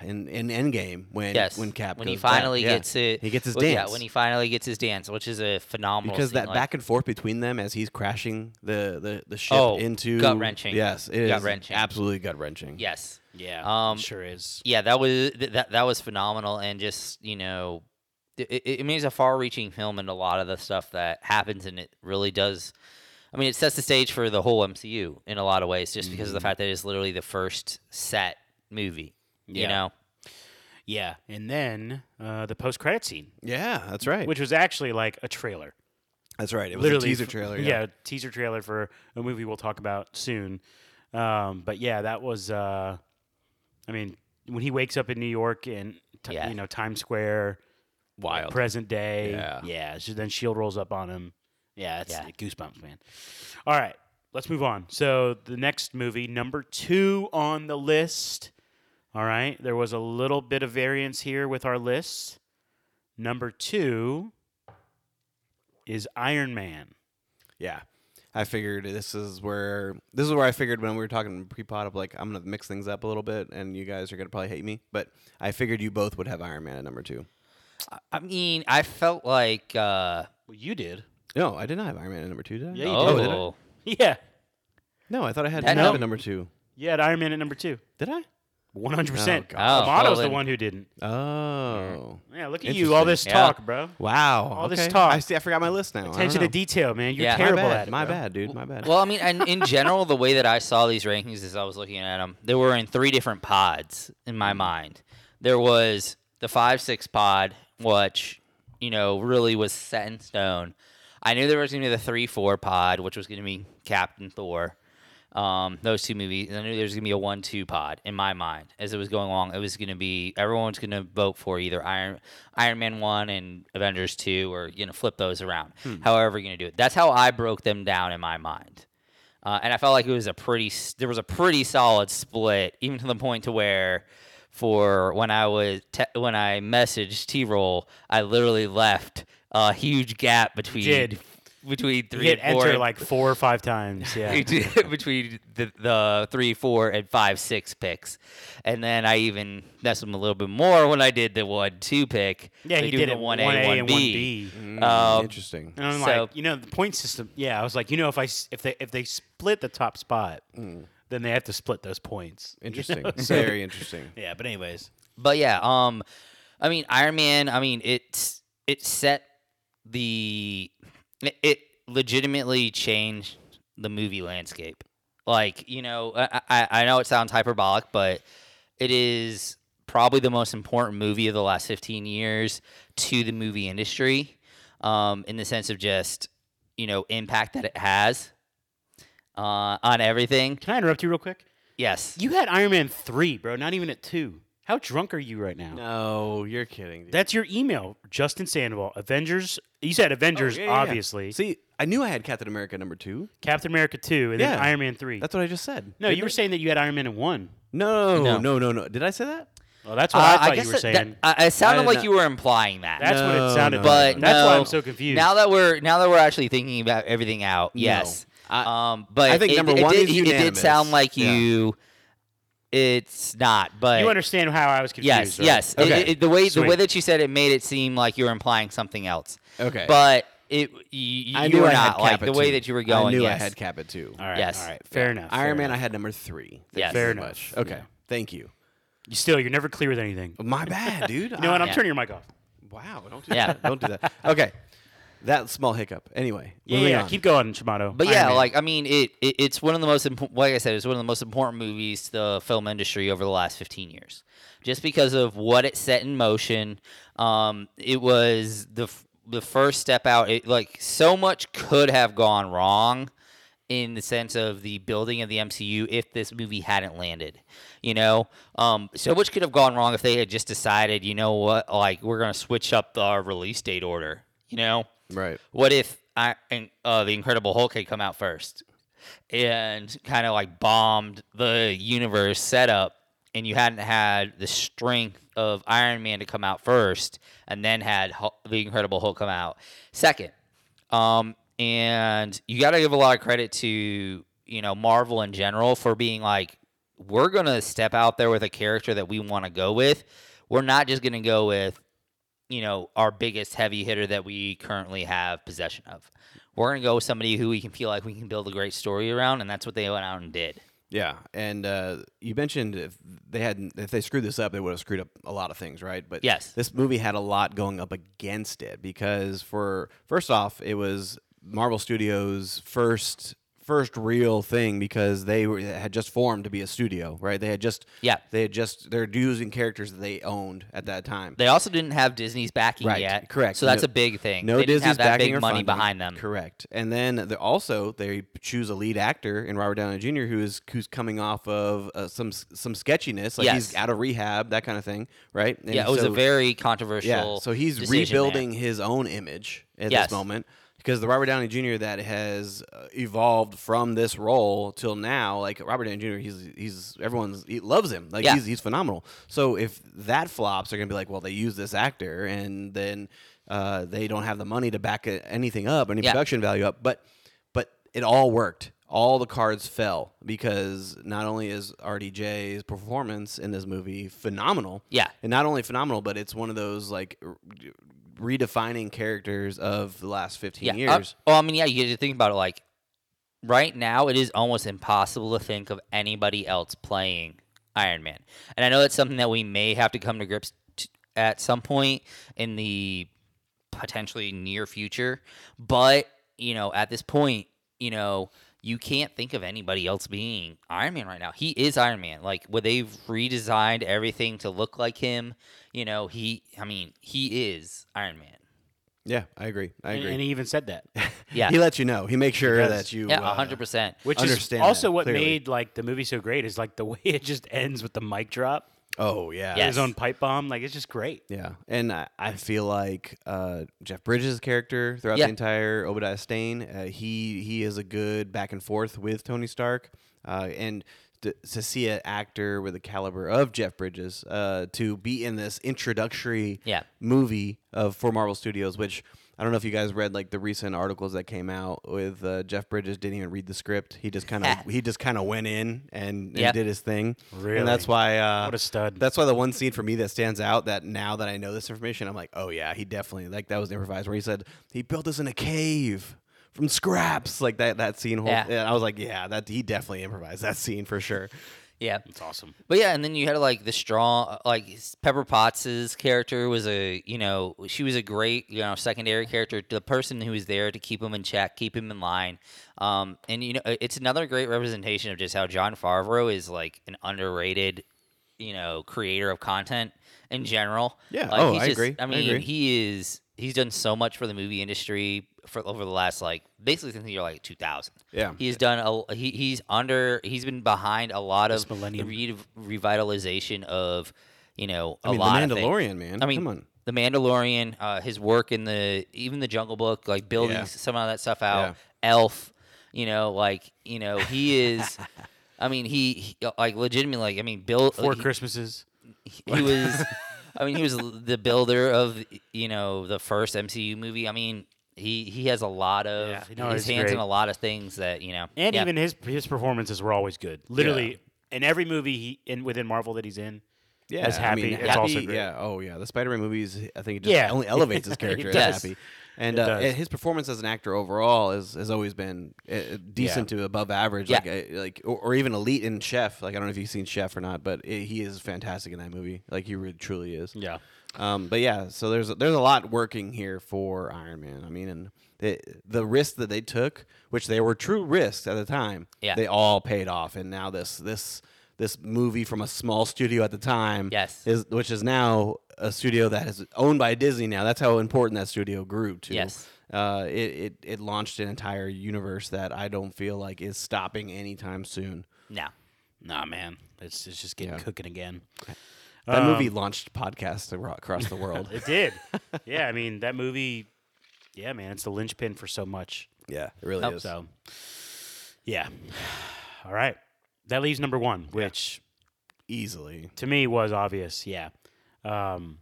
in in Endgame when Yes, when Cap when he goes back, finally yeah. gets it, he gets his well, dance. Yeah, when he finally gets his dance, which is a phenomenal. because scene, that like- back and forth between them as he's crashing the the, the ship Oh, into gut-wrenching. Yes, it is Gut-wrenching. absolutely gut wrenching. Yes, Yeah, Um, sure is. yeah, that was th- that that was phenomenal, and just you know, it, it, I mean, it's a far-reaching film, and a lot of the stuff that happens in it really does. I mean, it sets the stage for the whole MCU in a lot of ways, just because of the Mm-hmm. fact that it's literally the first set movie. You know, Yeah, and then uh, the post-credit scene, Yeah, that's right. which was actually like a trailer. that's right. It was literally a teaser f- trailer. Yeah. teaser trailer for a movie we'll talk about soon. Um, but yeah, that was. Uh, I mean, when he wakes up in New York and t- Yeah. you know Times Square, Wild. present day. Yeah. yeah. So then Shield rolls up on him. Yeah, it's Yeah. goosebumps, man. All right, let's move on. So the next movie, number two on the list. All right, there was a little bit of variance here with our list. Number two is Iron Man. Yeah. I figured this is where this is where I figured when we were talking pre-pod of like I'm gonna mix things up a little bit and you guys are gonna probably hate me, but I figured you both would have Iron Man at number two. I- I mean, I felt like. Uh, Well, you did. No, I did not have Iron Man at number two, did I? Yeah, you oh, did. did I? Yeah, No, I thought I had That- Cap no. at number two. you had Iron Man at number two. Did I? One hundred percent. God. Oh, Amato's well the then- one who didn't. Oh. Yeah, look at you. All this Interesting. Yeah. talk, bro. Wow. All okay. this talk. I see I forgot my list now. I don't Attention to know. detail, man. You're Yeah. My terrible my bad. at it. my bro. bad, dude. My bad. Well, I mean, and in general, the way that I saw these rankings as I was looking at them, they were in three different pods in my mind. There was the five six pod, which you know really was set in stone. I knew there was going to be the three four pod, which was going to be Captain Thor. Um, those two movies. And I knew there was going to be a one two pod in my mind as it was going along. It was going to be everyone's going to vote for either Iron Iron Man one and Avengers two, or you know flip those around. However, you're going to do it. That's how I broke them down in my mind. Uh, and I felt like it was a pretty there was a pretty solid split, even to the point to where for when I was te- when I messaged T roll, I literally left a huge gap between did. between You three hit and four enter and- like four or five times. Yeah. between the, the three, four, and five, six picks, and then I even messed them a little bit more when I did the one, two pick. yeah, by he did it the one one A A, one and one B. B. Mm, um, interesting. And I'm So- like, you know, the point system. Yeah, I was like, you know, if I s- if they if they split the top spot, then they have to split those points. you Interesting. know? Very interesting. yeah, but anyways, But yeah, um, I mean, Iron Man. I mean, it's it set the it, it legitimately changed the movie landscape. Like you know, I, I I know it sounds hyperbolic, but it is probably the most important movie of the last fifteen years to the movie industry, um, in the sense of just you know impact that it has uh, on everything. can I interrupt you real quick? Yes. You had Iron Man three, bro. Not even at two. How drunk are you right now? No, you're kidding. dude. That's your email, Justin Sandoval. Avengers. You said Avengers, Oh, yeah, yeah, yeah. obviously. See, I knew I had Captain America number two. Captain America two, and then Yeah. Iron Man three. That's what I just said. no, Didn't you were I? saying that you had Iron Man in one. No, No. no, no, no. Did I say that? Well, that's what Uh, I thought guess you were that- saying. that- uh, it sounded did like not- you were implying that. That's what it No, sounded no, like. But That's why no, I'm so confused. Now that we're now that we're actually thinking about everything out, No. yes. I- um, but I think it, number it one did, is it did sound like Yeah. you. It's not, but you understand how I was confused. yes, right? yes. It- Okay. it- the way the way that you said it made it seem like you were implying something else. Okay. But it you, I you knew were I had not like the way two. that you were going. I knew I yes. had Cap at two. All right. Yes. All right. Fair enough. Iron fair Man, enough. I had number three. Thank Yes. Fair very enough. much. Okay. Yeah. Thank you. You still, you're never clear with anything. My bad, dude. You know what? I'm Yeah. turning your mic off. Wow. Don't do Yeah. that. Don't do that. Okay. That small hiccup. Anyway. Yeah, yeah. on. Keep going, Shimano. But Iron yeah, Man. like I mean, it, it it's one of the most important. Like I said, it's one of the most important movies to the film industry over the last fifteen years, just because of what it set in motion. Um, it was the f- the first step out. It like so much could have gone wrong in the sense of the building of the MCU if this movie hadn't landed. You know, um, so much could have gone wrong if they had just decided, you know what, like we're gonna switch up our release date order. You know, Right. what if I, uh, the Incredible Hulk had come out first and kind of like bombed the universe setup, and you hadn't had the strength of Iron Man to come out first, and then had Hul- the Incredible Hulk come out second? Um, and you got to give a lot of credit to you know Marvel in general for being like, we're gonna step out there with a character that we want to go with. We're not just gonna go with, you know, our biggest heavy hitter that we currently have possession of. We're gonna go with somebody who we can feel like we can build a great story around, and that's what they went out and did. Yeah, and uh, you mentioned if they hadn't, if they screwed this up, they would have screwed up a lot of things, right? But Yes. this movie had a lot going up against it because for first off, it was Marvel Studios' first first real thing because they were, had just formed to be a studio, right? They had just Yeah. they had just they're using characters that they owned at that time. They also didn't have Disney's backing Right, yet, correct. So that's No- a big thing. No they didn't Disney's have that backing big or money funding. behind them. Correct. And then also they choose a lead actor in Robert Downey Jr. who is who's coming off of uh, some some sketchiness, like he's out of rehab, that kind of thing, right? And yeah, it was a very controversial. yeah. So he's decision there. rebuilding his own image at Yes. this moment because the Robert Downey Jr. that has uh, evolved from this role till now, like Robert Downey Jr. He's he's everyone's he loves him, like Yeah. he's he's phenomenal. So if that flops, they're gonna be like, well, they use this actor, and then uh, they don't have the money to back anything up, any Yeah. production value up. But but it all worked. All the cards fell because not only is RDJ's performance in this movie phenomenal, Yeah. and not only phenomenal, but it's one of those like redefining characters of the last 15 Yeah. uh, years. well, I mean, yeah, you get to think about it. Like right now, it is almost impossible to think of anybody else playing Iron Man, and I know that's something that we may have to come to grips t- at some point in the potentially near future. But you know, at this point, you know. You can't think of anybody else being Iron Man right now. He is Iron Man. Like, where they've redesigned everything to look like him. You know, he. I mean, he is Iron Man. yeah, I agree. I agree. and he even said that, Yeah. he lets you know. He makes sure does. that you. Yeah, uh, hundred percent. which Understand is also that, what clearly. made like the movie so great. Is like the way it just ends with the mic drop, Oh yeah. Yes. his own pipe bomb. Like it's just great. Yeah, and I, I feel like uh, Jeff Bridges' character throughout Yeah. the entire Obadiah Stane, uh, he he is a good back and forth with Tony Stark, uh, and to, to see an actor with the caliber of Jeff Bridges uh, to be in this introductory Yeah. movie of for Marvel Studios, which I don't know if you guys read like the recent articles that came out with uh, Jeff Bridges didn't even read the script. He just kind of he just kind of went in and, and Yep. did his thing. Really? and that's why uh, What a stud. that's why the one scene for me that stands out that now that I know this information, I'm like, oh yeah, he definitely like that was improvised. Where he said he built this in a cave from scraps, like that that scene. Whole, Yeah. and I was like, yeah, that he definitely improvised that scene for sure. Yeah, It's awesome. but yeah, and then you had like the strong, like Pepper Potts's character was a, you know, she was a great, you know, secondary character, the person who was there to keep him in check, keep him in line. Um, and you know, it's another great representation of just how Jon Favreau is like an underrated, you know, creator of content in general. Yeah. Like, Oh, he's I just- agree. I I mean, agree. he is. He's done so much for the movie industry for over the last like basically since the year like 2000. Yeah. He's done a he, he's under he's been behind a lot This of millennium. re- revitalization of you know a I mean, the lot of. Mandalorian, man. I mean, come on. the Mandalorian, uh, his work in the even the Jungle Book, like building Yeah. some of that stuff out. Yeah. Elf, you know, like you know he is. I mean, he, he like legitimately like I mean, built Four he, Christmases. he was. I mean, he was the builder of you know the first MCU movie. I mean, he he has a lot of Yeah, no, his he's hands in a lot of things that you know. And yeah. even his his performances were always good. Literally in every movie he in within Marvel that he's in. Yeah, as I mean, Happy, it's also Happy- great. Yeah, oh yeah, the Spider-Man movies. I think it just Yeah. only elevates his It character as does. Happy, and uh, his performance as an actor overall is, has always been uh, decent to above average, Yeah. like uh, like or, or even elite in Chef. Like I don't know if you've seen Chef or not, but it, he is fantastic in that movie. Like he really truly is. Yeah. Um, but yeah, so there's there's a lot working here for Iron Man. I mean, and the the risks that they took, which they were true risks at the time, Yeah. they all paid off. And now this this this movie from a small studio at the time, Yes. is which is now a studio that is owned by Disney now. That's how important that studio grew to. Yes. Uh, it, it it launched an entire universe that I don't feel like is stopping anytime soon. no. Nah, man. It's it's just getting Yeah. cooking again. That Um, movie launched podcasts across the world. It did. yeah, I mean that movie. Yeah, man, it's the linchpin for so much. yeah, it really Nope. is. So, yeah. All right, that leaves number one, which Easily. to me was obvious. Yeah. Um,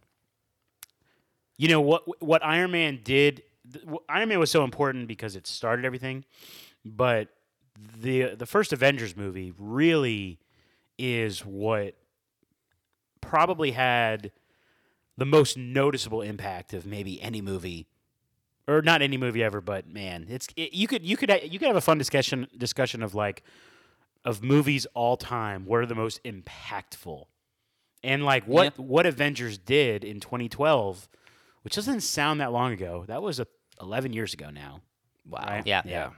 you know what? What Iron Man did. th- Iron Man was so important because it started everything, but the the first Avengers movie really is what probably had the most noticeable impact of maybe any movie or not any movie ever but man it's it, you could you could you could have a fun discussion discussion of like of movies all time what are the most impactful and like what what avengers did in 2012 which doesn't sound that long ago that was a, 11 years ago now Wow. right? Yeah. yeah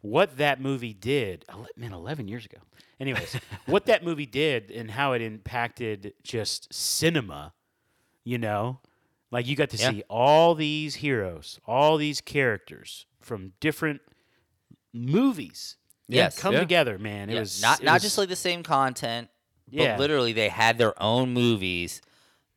what that movie did man 11 years ago anyways what that movie did and how it impacted just cinema you know like you got to Yeah. see all these heroes all these characters from different movies Yes. come Yeah. together man it Yeah, was not it not was- just like the same content, but Yeah. literally they had their own movies,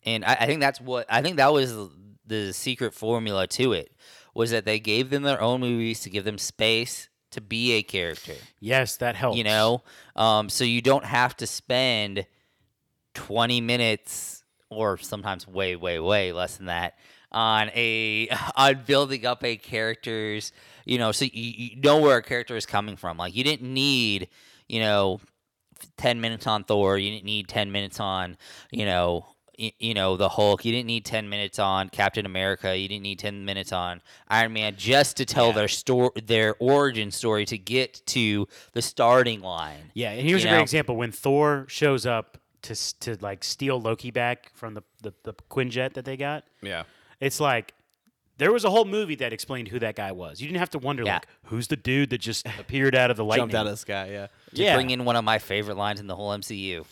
and I, I think that's what I think that was the- the secret formula to it was that they gave them their own movies to give them space to be a character. yes that helps You know, um, so you don't have to spend twenty minutes or sometimes way, way, way less than that on a on building up a character's. You know, so you, you know where a character is coming from. Like you didn't need, you know, 10 minutes on Thor. You didn't need 10 minutes on, you know, y- you know, the Hulk. You didn't need 10 minutes on Captain America. You didn't need 10 minutes on Iron Man just to tell Yeah. their story, their origin story to get to the starting line. Yeah, and here's You a great example when Thor shows up to to like steal Loki back from the the, the Quinjet that they got. Yeah. It's like there was a whole movie that explained who that guy was. You didn't have to wonder Yeah. like who's the dude that just appeared out of the lightning. Jumped out of the sky. Yeah. To yeah. bring in one of my favorite lines in the whole MCU.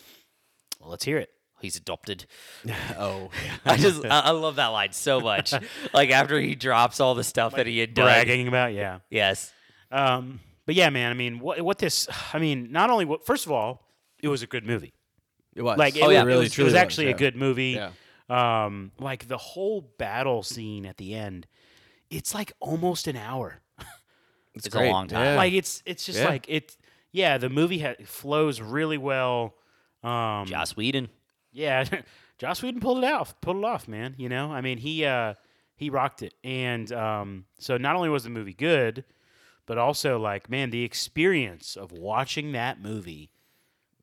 well, let's hear it. He's adopted. Oh. I just I, I love that line so much. like after he drops all the stuff that he had done. Bragging about yeah. Yes. Um, but yeah, man. I mean, what what this? I mean, not only what. First of all, it was a good movie. It was. Like it, Oh, was, yeah. it really, was, it was actually yeah. a good movie. Yeah. Um, like the whole battle scene at the end, it's like almost an hour. It's a long time. Yeah. Like it's it's just Yeah. like it. Yeah, the movie ha- flows really well. Um, Joss Whedon. Yeah, Joss Whedon pulled it off. Pulled it off, man. You know, I mean, he uh, he rocked it. And um, so not only was the movie good, but also like, man, the experience of watching that movie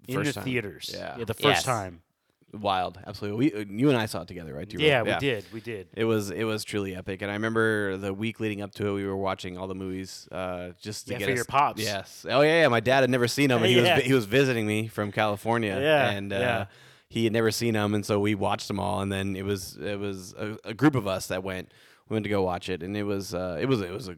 in First the time. theaters, Yeah. the first Yes. time. Wild. Absolutely. We, uh, you and I saw it together, right? Do you Yeah, remember? we did, we did. It was it was truly epic, and I remember the week leading up to it, we were watching all the movies uh, just to Yeah, get for us- your pops. Yes. Oh yeah, yeah. My dad had never seen them, and he Yeah. was he was visiting me from California, Yeah, and uh, yeah. He had never seen them, and so we watched them all, and then it was it was a, a group of us that went we went to go watch it, and it was uh, it was it was a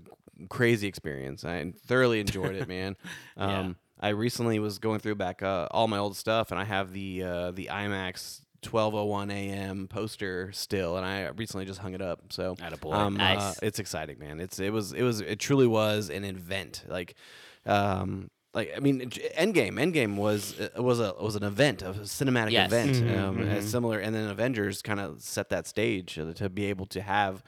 crazy experience. I thoroughly enjoyed it, man. Yeah. Um, I recently was going through back uh, all my old stuff, and I have the uh, the IMAX 12:01 a.m. poster still, and I recently just hung it up. So um, uh, Nice. it's exciting, man. It's it was it was it truly was an event. Like, um, like I mean, Endgame. Endgame was uh, was a was an event, a cinematic Yes. event, Mhm, um, mhm. similar. And then Avengers kind of set that stage to be able to have.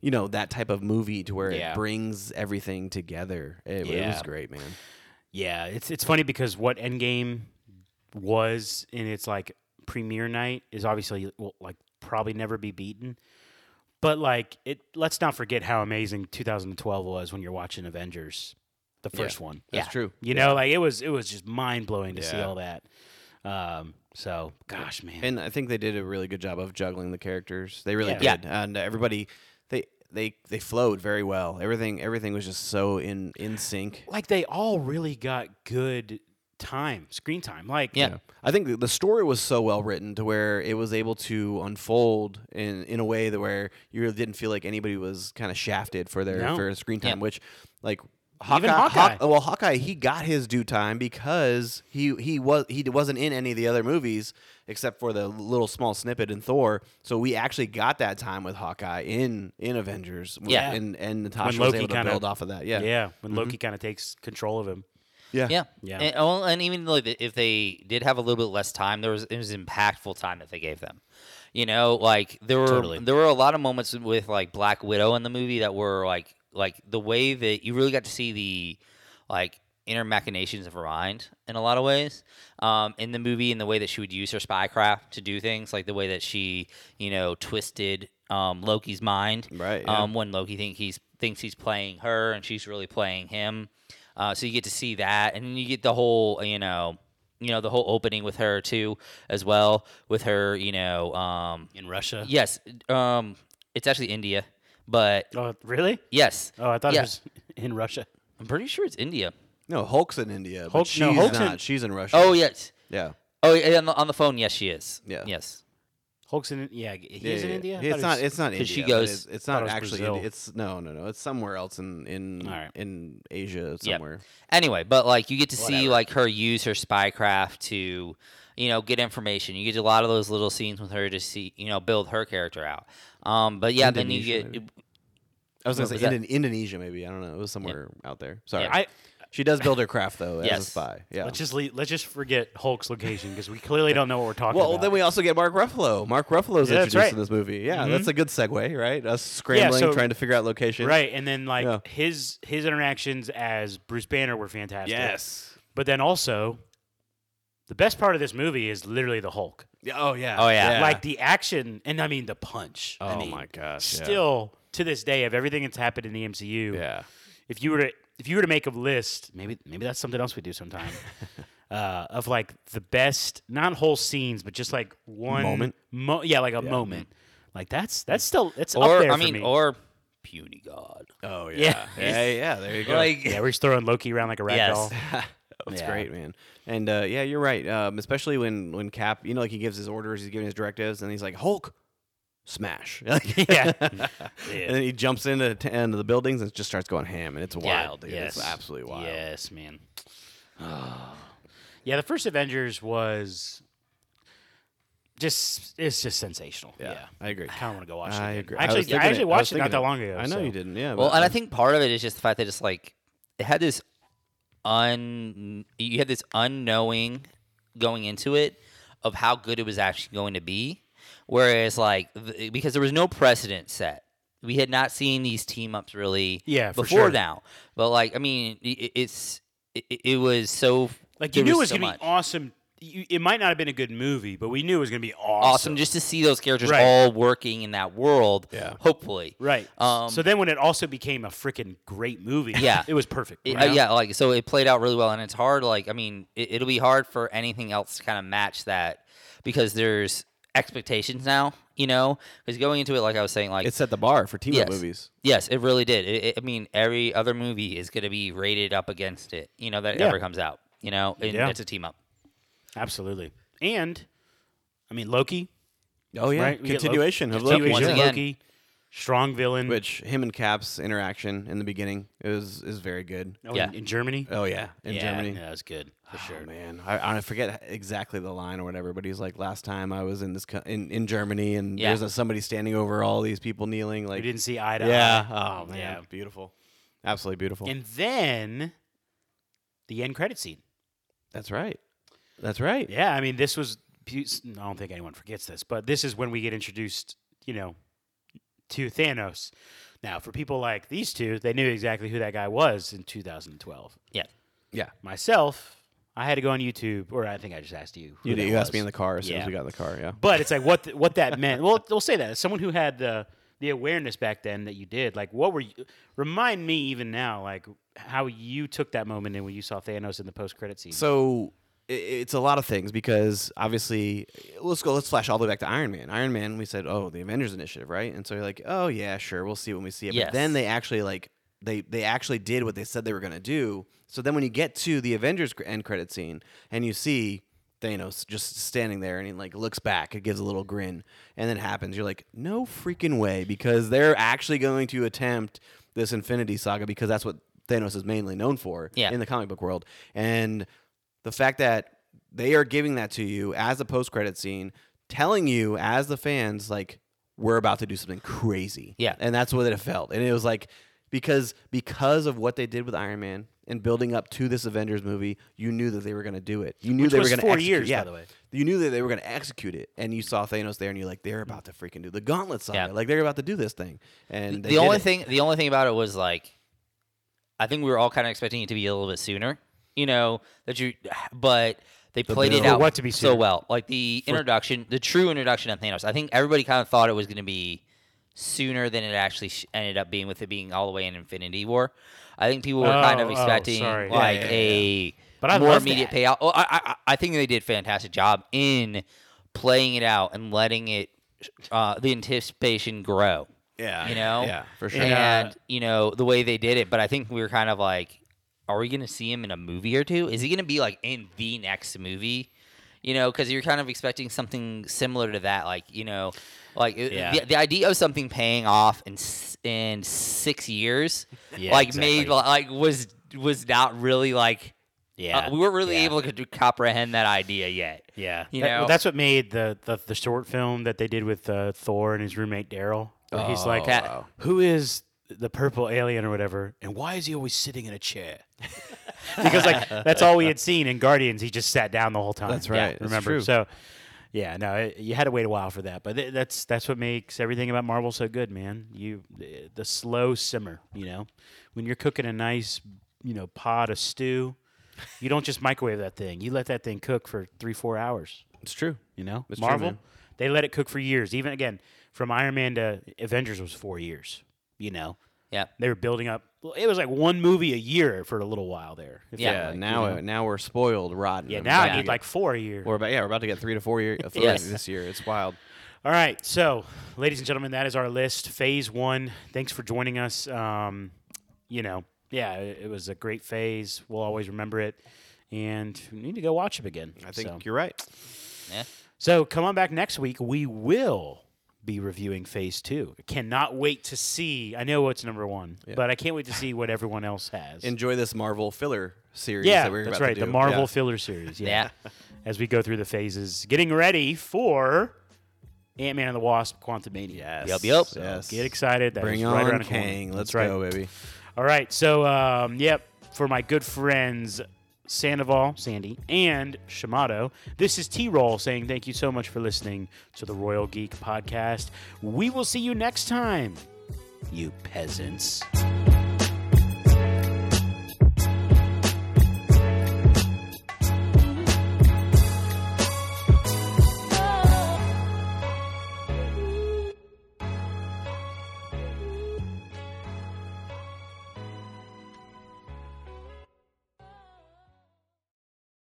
You know that type of movie to where Yeah. it brings everything together. It, it was great, man. Yeah, it's it's funny because what Endgame was in its like premiere night is obviously will like probably never be beaten. But like it, let's not forget how amazing 2012 was when you're watching Avengers, the Yeah. first one. That's Yeah. true. You know, like it was it was just mind blowing to see all that. Um, so gosh, man, And I think they did a really good job of juggling the characters. They really Yeah. did, and everybody they they they flowed very well. Everything everything was just so in in sync. like they all really got good time, screen time. Like Yeah. I think the- the story was so well written to where it was able to unfold in in a way that where you really didn't feel like anybody was kind of shafted for their No. for screen time, Yeah. which like. Hawkeye, Even Hawkeye. Hawk- well, Hawkeye, he got his due time because he he was he wasn't in any of the other movies except for the little small snippet in Thor. So we actually got that time with Hawkeye in in Avengers. Yeah. and and Natasha When was Loki able to kinda- build off of that. yeah, Yeah, when mm-hmm. Loki kind of takes control of him. yeah, Yeah, Yeah. And, well, and even like if they did have a little bit less time, there was it was impactful time that they gave them. You know, like there were Totally. there were a lot of moments with like Black Widow in the movie that were like like the way that you really got to see the like inner machinations of her mind in a lot of ways um, in the movie in the way that she would use her spycraft to do things like the way that she you know twisted um, Loki's mind Right, yeah. um, when Loki think he's thinks he's playing her and she's really playing him uh, so you get to see that and you get the whole you know you know the whole opening with her too as well with her you know um in Russia. yes um it's actually India but Oh, really? yes Oh, I thought Yeah. it was in Russia. I'm pretty sure it's India No, Hulk's in India, but she's no, Hulk's in- not. She's in Russia. oh yes yeah. oh yeah on the, on the phone yes she is Yeah. yes Hulk's in. Yeah, he's Yeah, in yeah, India. I yeah. It's it not. was- It's not India. she goes- It's, it's not it actually. Brazil. India. It's no, no, no. It's somewhere else in in All right. in Asia Yep. somewhere. Anyway, but like you get to see like her use her spycraft to, you know, get information. You get a lot of those little scenes with her to see, you know, build her character out. Um, but yeah, then you get maybe. I was What gonna say that? Indon- Indonesia, maybe. I don't know. It was somewhere out there. Sorry. Yeah. I she does build her craft though as a spy. Yeah. let's just leave, let's just forget Hulk's location because we clearly don't know what we're talking well, about. Well, then we also get Mark Ruffalo. Mark Ruffalo's Yeah, introduced right. in this movie. Yeah, Mhm. that's a good segue, right? Us scrambling, so- trying to figure out location. right, and then like Yeah. his his interactions as Bruce Banner were fantastic. Yes. but then also the best part of this movie is literally the Hulk. Yeah, oh yeah. Oh, yeah. Like the action, and I mean the punch. Oh I mean, my gosh. yeah. Still to this day, of everything that's happened in the MCU, Yeah. if you were to if you were to make a list, maybe maybe that's something else we do sometime. uh, of like the best, not whole scenes, but just like one Moment? Mo- yeah, like a moment. Like that's that's still it's up there I for mean, me. or puny god. Oh Yeah. yeah. Yeah, yeah, there you go. Like yeah, where he's throwing Loki around like a rag Yes. doll. That's Yeah. great, man. And uh, yeah, you're right. Um, especially when when Cap, you know, like he gives his orders, he's giving his directives, and he's like Hulk, smash. Yeah. And then he jumps into, t- into the buildings and just starts going ham, and it's Yeah, wild. dude. Yes. It's absolutely wild. Yes, man. yeah, the first Avengers was just it's just sensational. Yeah. I agree. I kind of want to go watch it. I again. agree. I actually, was thinking I actually it. I watched it not that it. long ago. I know so. you didn't. Yeah. well, and I think part of it is just the fact that it's like it had this un you had this unknowing going into it of how good it was actually going to be, whereas like because there was no precedent set. We had not seen these team ups really Yeah, before sure. now. But like I mean, i- i- it's it, it was so Like you knew it was so gonna much. be awesome. You, it might not have been a good movie, but we knew it was gonna be awesome. awesome just to see those characters Right. all working in that world. Yeah. Hopefully. right. Um, so then when it also became a freaking great movie, Yeah. it was perfect. It- uh, yeah, like so it played out really well, and it's hard. Like I mean, it, it'll be hard for anything else to kind of match that because there's expectations now. You know, because going into it, like I was saying, like it set the bar for team up Yes. movies. yes, it really did. It, it- I mean, every other movie is going to be rated up against it. You know, that Yeah. ever comes out. You know, and Yeah. it's a team up. Absolutely. And I mean Loki, Oh yeah, right? We get Loki- continuation of Loki. continuation Once again. Loki, strong villain. Which him and Cap's interaction in the beginning is is very good. oh, yeah. in, in Germany. Oh yeah, in yeah, Germany. yeah, that was good for Oh, sure. man, I, I forget exactly the line or whatever, but he's like, "Last time I was in this co- in, in Germany, and Yeah. there's a, somebody standing over all these people kneeling." Like we didn't see eye to yeah, eye. oh man, Yeah. beautiful, absolutely beautiful. And then the end credit scene. That's right, that's right. Yeah, I mean, this was. I don't think anyone forgets this, but this is when we get introduced, you know, to Thanos. Now, for people like these two, they knew exactly who that guy was in 2012. Yeah. Yeah, Myself, I had to go on YouTube, or I think I just asked you. who you, that you asked me in the car as soon Yeah. as we got in the car. Yeah, But it's like what th- what that meant. Well, they'll say that as someone who had the the awareness back then that you did. Like, what were you? Remind me even now, like how you took that moment and when you saw Thanos in the post credit scene. So i- it's a lot of things because obviously, let's go. Let's flash all the way back to Iron Man. Iron Man, we said, oh, the Avengers Initiative, right? And so you're like, oh yeah, sure, we'll see when we see it. Yes. But then they actually like they they actually did what they said they were gonna do. So then when you get to the Avengers end credit scene and you see Thanos just standing there and he like looks back, it gives a little grin, and then it happens. You're like, no freaking way, because they're actually going to attempt this Infinity Saga because that's what Thanos is mainly known for Yeah. in the comic book world. And the fact that they are giving that to you as a post credit scene, telling you as the fans, like, we're about to do something crazy. Yeah. And that's what it felt. And it was like because because of what they did with Iron Man and building up to this Avengers movie, you knew that they were going to do it. You knew Which they were going to four execute. years, yeah. by the way. You knew that they were going to execute it, and you saw Thanos there, and you're like, they're about to freaking do the Gauntlet saga. Yeah. Like they're about to do this thing, and they the only it. thing the only thing about it was like I think we were all kind of expecting it to be a little bit sooner. You know that you, but they played it For out what to be so well. Like the introduction, the true introduction of Thanos. I think everybody kind of thought it was going to be sooner than it actually sh- ended up being, with it being all the way in Infinity War. I think people were kind of Oh, oh, expecting. Yeah, like yeah, yeah, a But I more immediate that. payout. Oh, I, I I think they did a fantastic job in playing it out and letting it uh, the anticipation grow. Yeah. You know? Yeah, for sure. And, uh, And you know the way they did it, but I think we were kind of like, are we going to see him in a movie or two? Is he going to be like in the next movie? You know, because you're kind of expecting something similar to that, like you know, like uh, Yeah. the, the idea of something paying off in in six years, Yeah, like exactly. made like was was not really like Yeah, uh, we weren't really yeah. able to comprehend that idea yet. Yeah, You That- well, know? that's what made the, the the short film that they did with uh, Thor and his roommate Daryl. where He's like, Oh, wow. "Who is the purple alien or whatever, and why is he always sitting in a chair?" because like that's all we had seen in Guardians. He just sat down the whole time. That's right, that's remember? true. So. Yeah, no, it, you had to wait a while for that, but th- that's that's what makes everything about Marvel so good, man. You the, slow simmer, you know, when you're cooking a nice, you know, pot of stew, you don't just microwave that thing. You let that thing cook for three, four hours. It's true. You know, It's Marvel, man. they let it cook for years. Even again, from Iron Man to Avengers was four years. You know, Yeah, they were building up. It was like one movie a year for a little while there. Yeah, like, now, you know? now we're spoiled, rotten. yeah. I'm Now I need like four a year. We're about yeah, we're about to get three to four years Yes. this year. It's wild. All right, so ladies and gentlemen, that is our list. Phase one. Thanks for joining us. Um, you know, yeah, it, it was a great phase. We'll always remember it, and we need to go watch them again. I think so. you're right. yeah. So come on back next week. We will be reviewing Phase Two. Cannot wait to see. I know what's number one, but I can't wait to see what everyone else has. Enjoy this Marvel filler series. yeah, that we're going to do. that's right. The. Marvel Yeah. filler series. Yeah. Yeah. As we go through the phases, getting ready for Ant Man and the Wasp: Quantumania. Yes. Yup, yup. So yes. get excited. That Bring is on around. Kang. Let's That's right. go, baby. All right. So, um, yep, for my good friends Sandoval, Sandy, and Shamato, this is T Roll saying thank you so much for listening to the Royal Geek Podcast. We will see you next time, you peasants.